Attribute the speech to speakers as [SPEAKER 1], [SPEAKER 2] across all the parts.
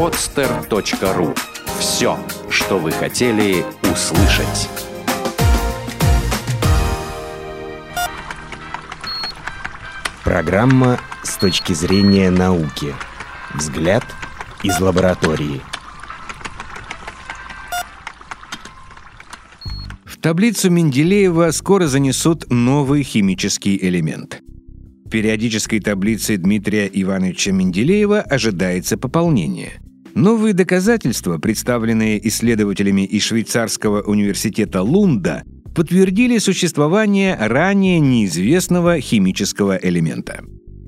[SPEAKER 1] podster.ru. Все, что вы хотели услышать.
[SPEAKER 2] Программа с точки зрения науки. Взгляд из лаборатории.
[SPEAKER 3] В таблицу Менделеева скоро занесут новый химический элемент. В периодической таблице Дмитрия Ивановича Менделеева ожидается пополнение. Новые доказательства, представленные исследователями из швейцарского университета Лунда, подтвердили существование ранее неизвестного химического элемента.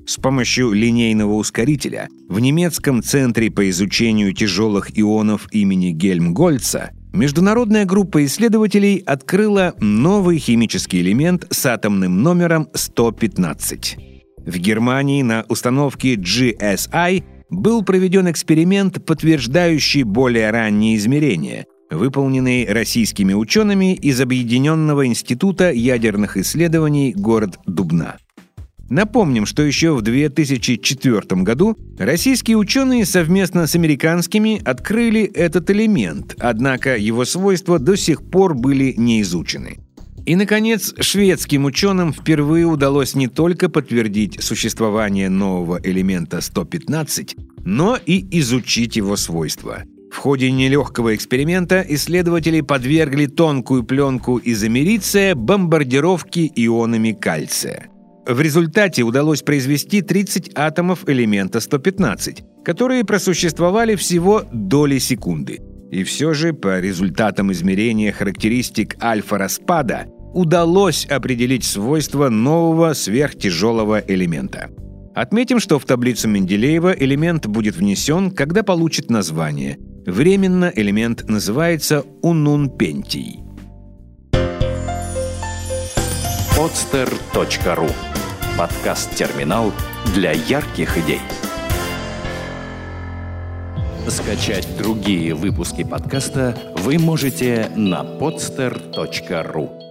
[SPEAKER 3] С помощью линейного ускорителя в немецком центре по изучению тяжелых ионов имени Гельмгольца международная группа исследователей открыла новый химический элемент с атомным номером 115. В Германии на установке GSI был проведен эксперимент, подтверждающий более ранние измерения, выполненный российскими учеными из Объединенного института ядерных исследований город Дубна. Напомним, что еще в 2004 году российские ученые совместно с американскими открыли этот элемент, однако его свойства до сих пор были не изучены. И, наконец, шведским ученым впервые удалось не только подтвердить существование нового элемента 115, но и изучить его свойства. В ходе нелегкого эксперимента исследователи подвергли тонкую пленку из америция бомбардировке ионами кальция. В результате удалось произвести 30 атомов элемента 115, которые просуществовали всего доли секунды. И все же по результатам измерения характеристик альфа-распада удалось определить свойства нового сверхтяжелого элемента. Отметим, что в таблицу Менделеева элемент будет внесен, когда получит название – Временно элемент называется унунпентий.
[SPEAKER 1] podster.ru Подкаст-терминал для ярких идей. Скачать другие выпуски подкаста вы можете на podster.ru